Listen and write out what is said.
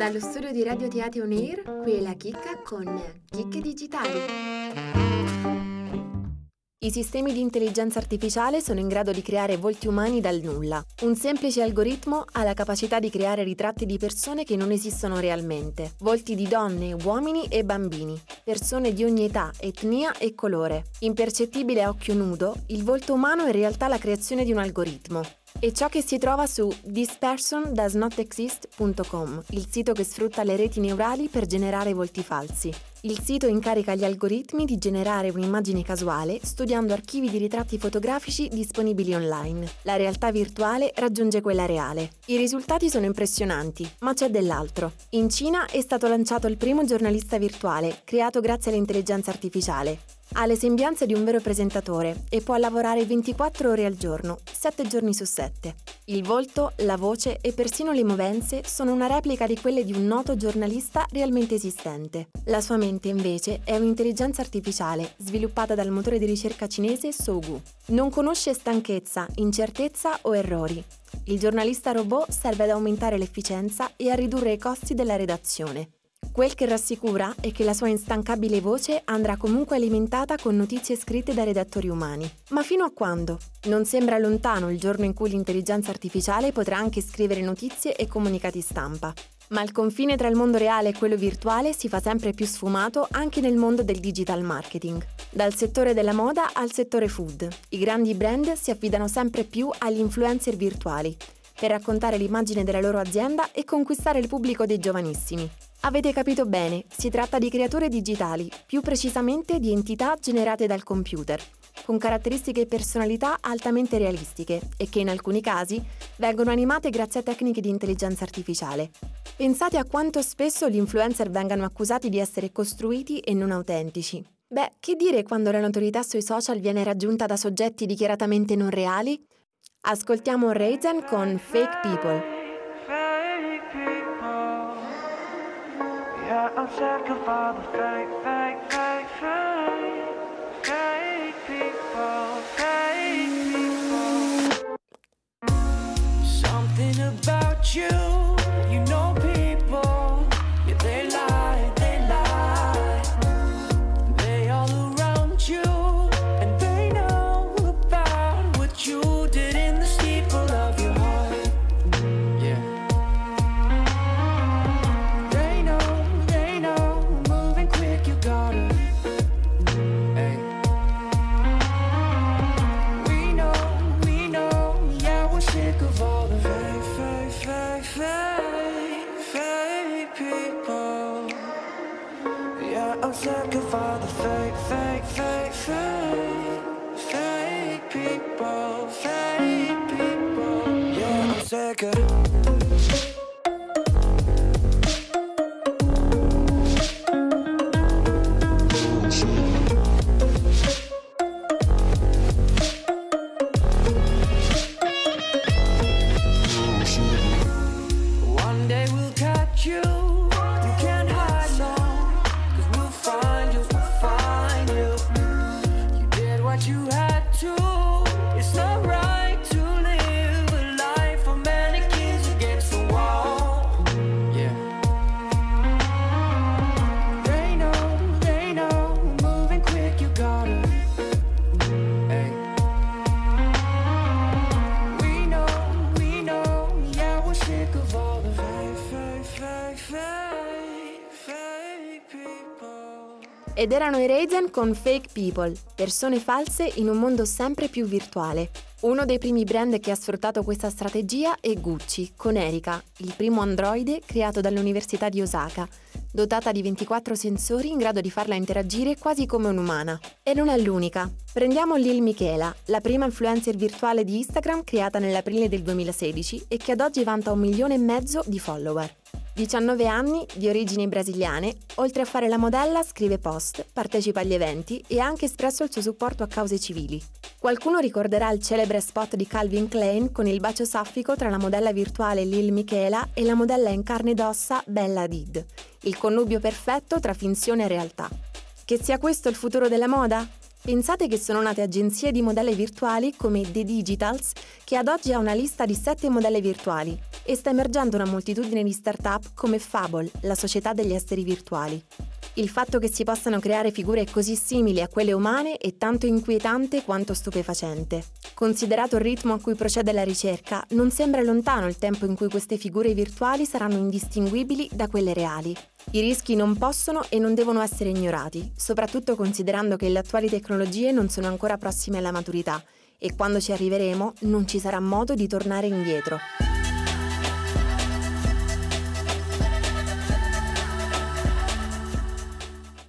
Dallo studio di Radio Teatro On Air, qui è la chicca con Chicche Digitali. I sistemi di intelligenza artificiale sono in grado di creare volti umani dal nulla. Un semplice algoritmo ha la capacità di creare ritratti di persone che non esistono realmente, volti di donne, uomini e bambini, persone di ogni età, etnia e colore. Impercettibile a occhio nudo, il volto umano è in realtà la creazione di un algoritmo. E ciò che si trova su thispersondoesnotexist.com, il sito che sfrutta le reti neurali per generare volti falsi. Il sito incarica gli algoritmi di generare un'immagine casuale studiando archivi di ritratti fotografici disponibili online. La realtà virtuale raggiunge quella reale. I risultati sono impressionanti, ma c'è dell'altro. In Cina è stato lanciato il primo giornalista virtuale, creato grazie all'intelligenza artificiale. Ha le sembianze di un vero presentatore e può lavorare 24 ore al giorno, 7 giorni su 7. Il volto, la voce e persino le movenze sono una replica di quelle di un noto giornalista realmente esistente. La sua mente invece è un'intelligenza artificiale sviluppata dal motore di ricerca cinese Sougu. Non conosce stanchezza, incertezza o errori. Il giornalista robot serve ad aumentare l'efficienza e a ridurre i costi della redazione. Quel che rassicura è che la sua instancabile voce andrà comunque alimentata con notizie scritte da redattori umani. Ma fino a quando? Non sembra lontano il giorno in cui l'intelligenza artificiale potrà anche scrivere notizie e comunicati stampa. Ma il confine tra il mondo reale e quello virtuale si fa sempre più sfumato anche nel mondo del digital marketing. Dal settore della moda al settore food, i grandi brand si affidano sempre più agli influencer virtuali per raccontare l'immagine della loro azienda e conquistare il pubblico dei giovanissimi. Avete capito bene, si tratta di creature digitali, più precisamente di entità generate dal computer, con caratteristiche e personalità altamente realistiche e che in alcuni casi vengono animate grazie a tecniche di intelligenza artificiale. Pensate a quanto spesso gli influencer vengano accusati di essere costruiti e non autentici. Beh, che dire quando la notorietà sui social viene raggiunta da soggetti dichiaratamente non reali? Ascoltiamo Raisin con Fake People. Yeah, I'm sick of all the fake, fake, fake, fake, fake people, fake people. Something about you. Fake, fake, fake, fake, fake people. Yeah, I'm sick of all the fake, fake, fake, fake. Ed erano i Raisin con Fake People, persone false in un mondo sempre più virtuale. Uno dei primi brand che ha sfruttato questa strategia è Gucci, con Erika, il primo androide creato dall'Università di Osaka, dotata di 24 sensori in grado di farla interagire quasi come un'umana. E non è l'unica. Prendiamo Lil Michela, la prima influencer virtuale di Instagram creata nell'aprile del 2016 e che ad oggi vanta un milione e mezzo di follower. 19 anni, di origini brasiliane, oltre a fare la modella scrive post, partecipa agli eventi e ha anche espresso il suo supporto a cause civili. Qualcuno ricorderà il celebre spot di Calvin Klein con il bacio saffico tra la modella virtuale Lil Michela e la modella in carne ed ossa Bella Did, il connubio perfetto tra finzione e realtà. Che sia questo il futuro della moda? Pensate che sono nate agenzie di modelli virtuali come The Digitals, che ad oggi ha una lista di 7 modelli virtuali, e sta emergendo una moltitudine di start-up come Fable, la società degli esseri virtuali. Il fatto che si possano creare figure così simili a quelle umane è tanto inquietante quanto stupefacente. Considerato il ritmo a cui procede la ricerca, non sembra lontano il tempo in cui queste figure virtuali saranno indistinguibili da quelle reali. I rischi non possono e non devono essere ignorati, soprattutto considerando che le attuali tecnologie non sono ancora prossime alla maturità e quando ci arriveremo non ci sarà modo di tornare indietro.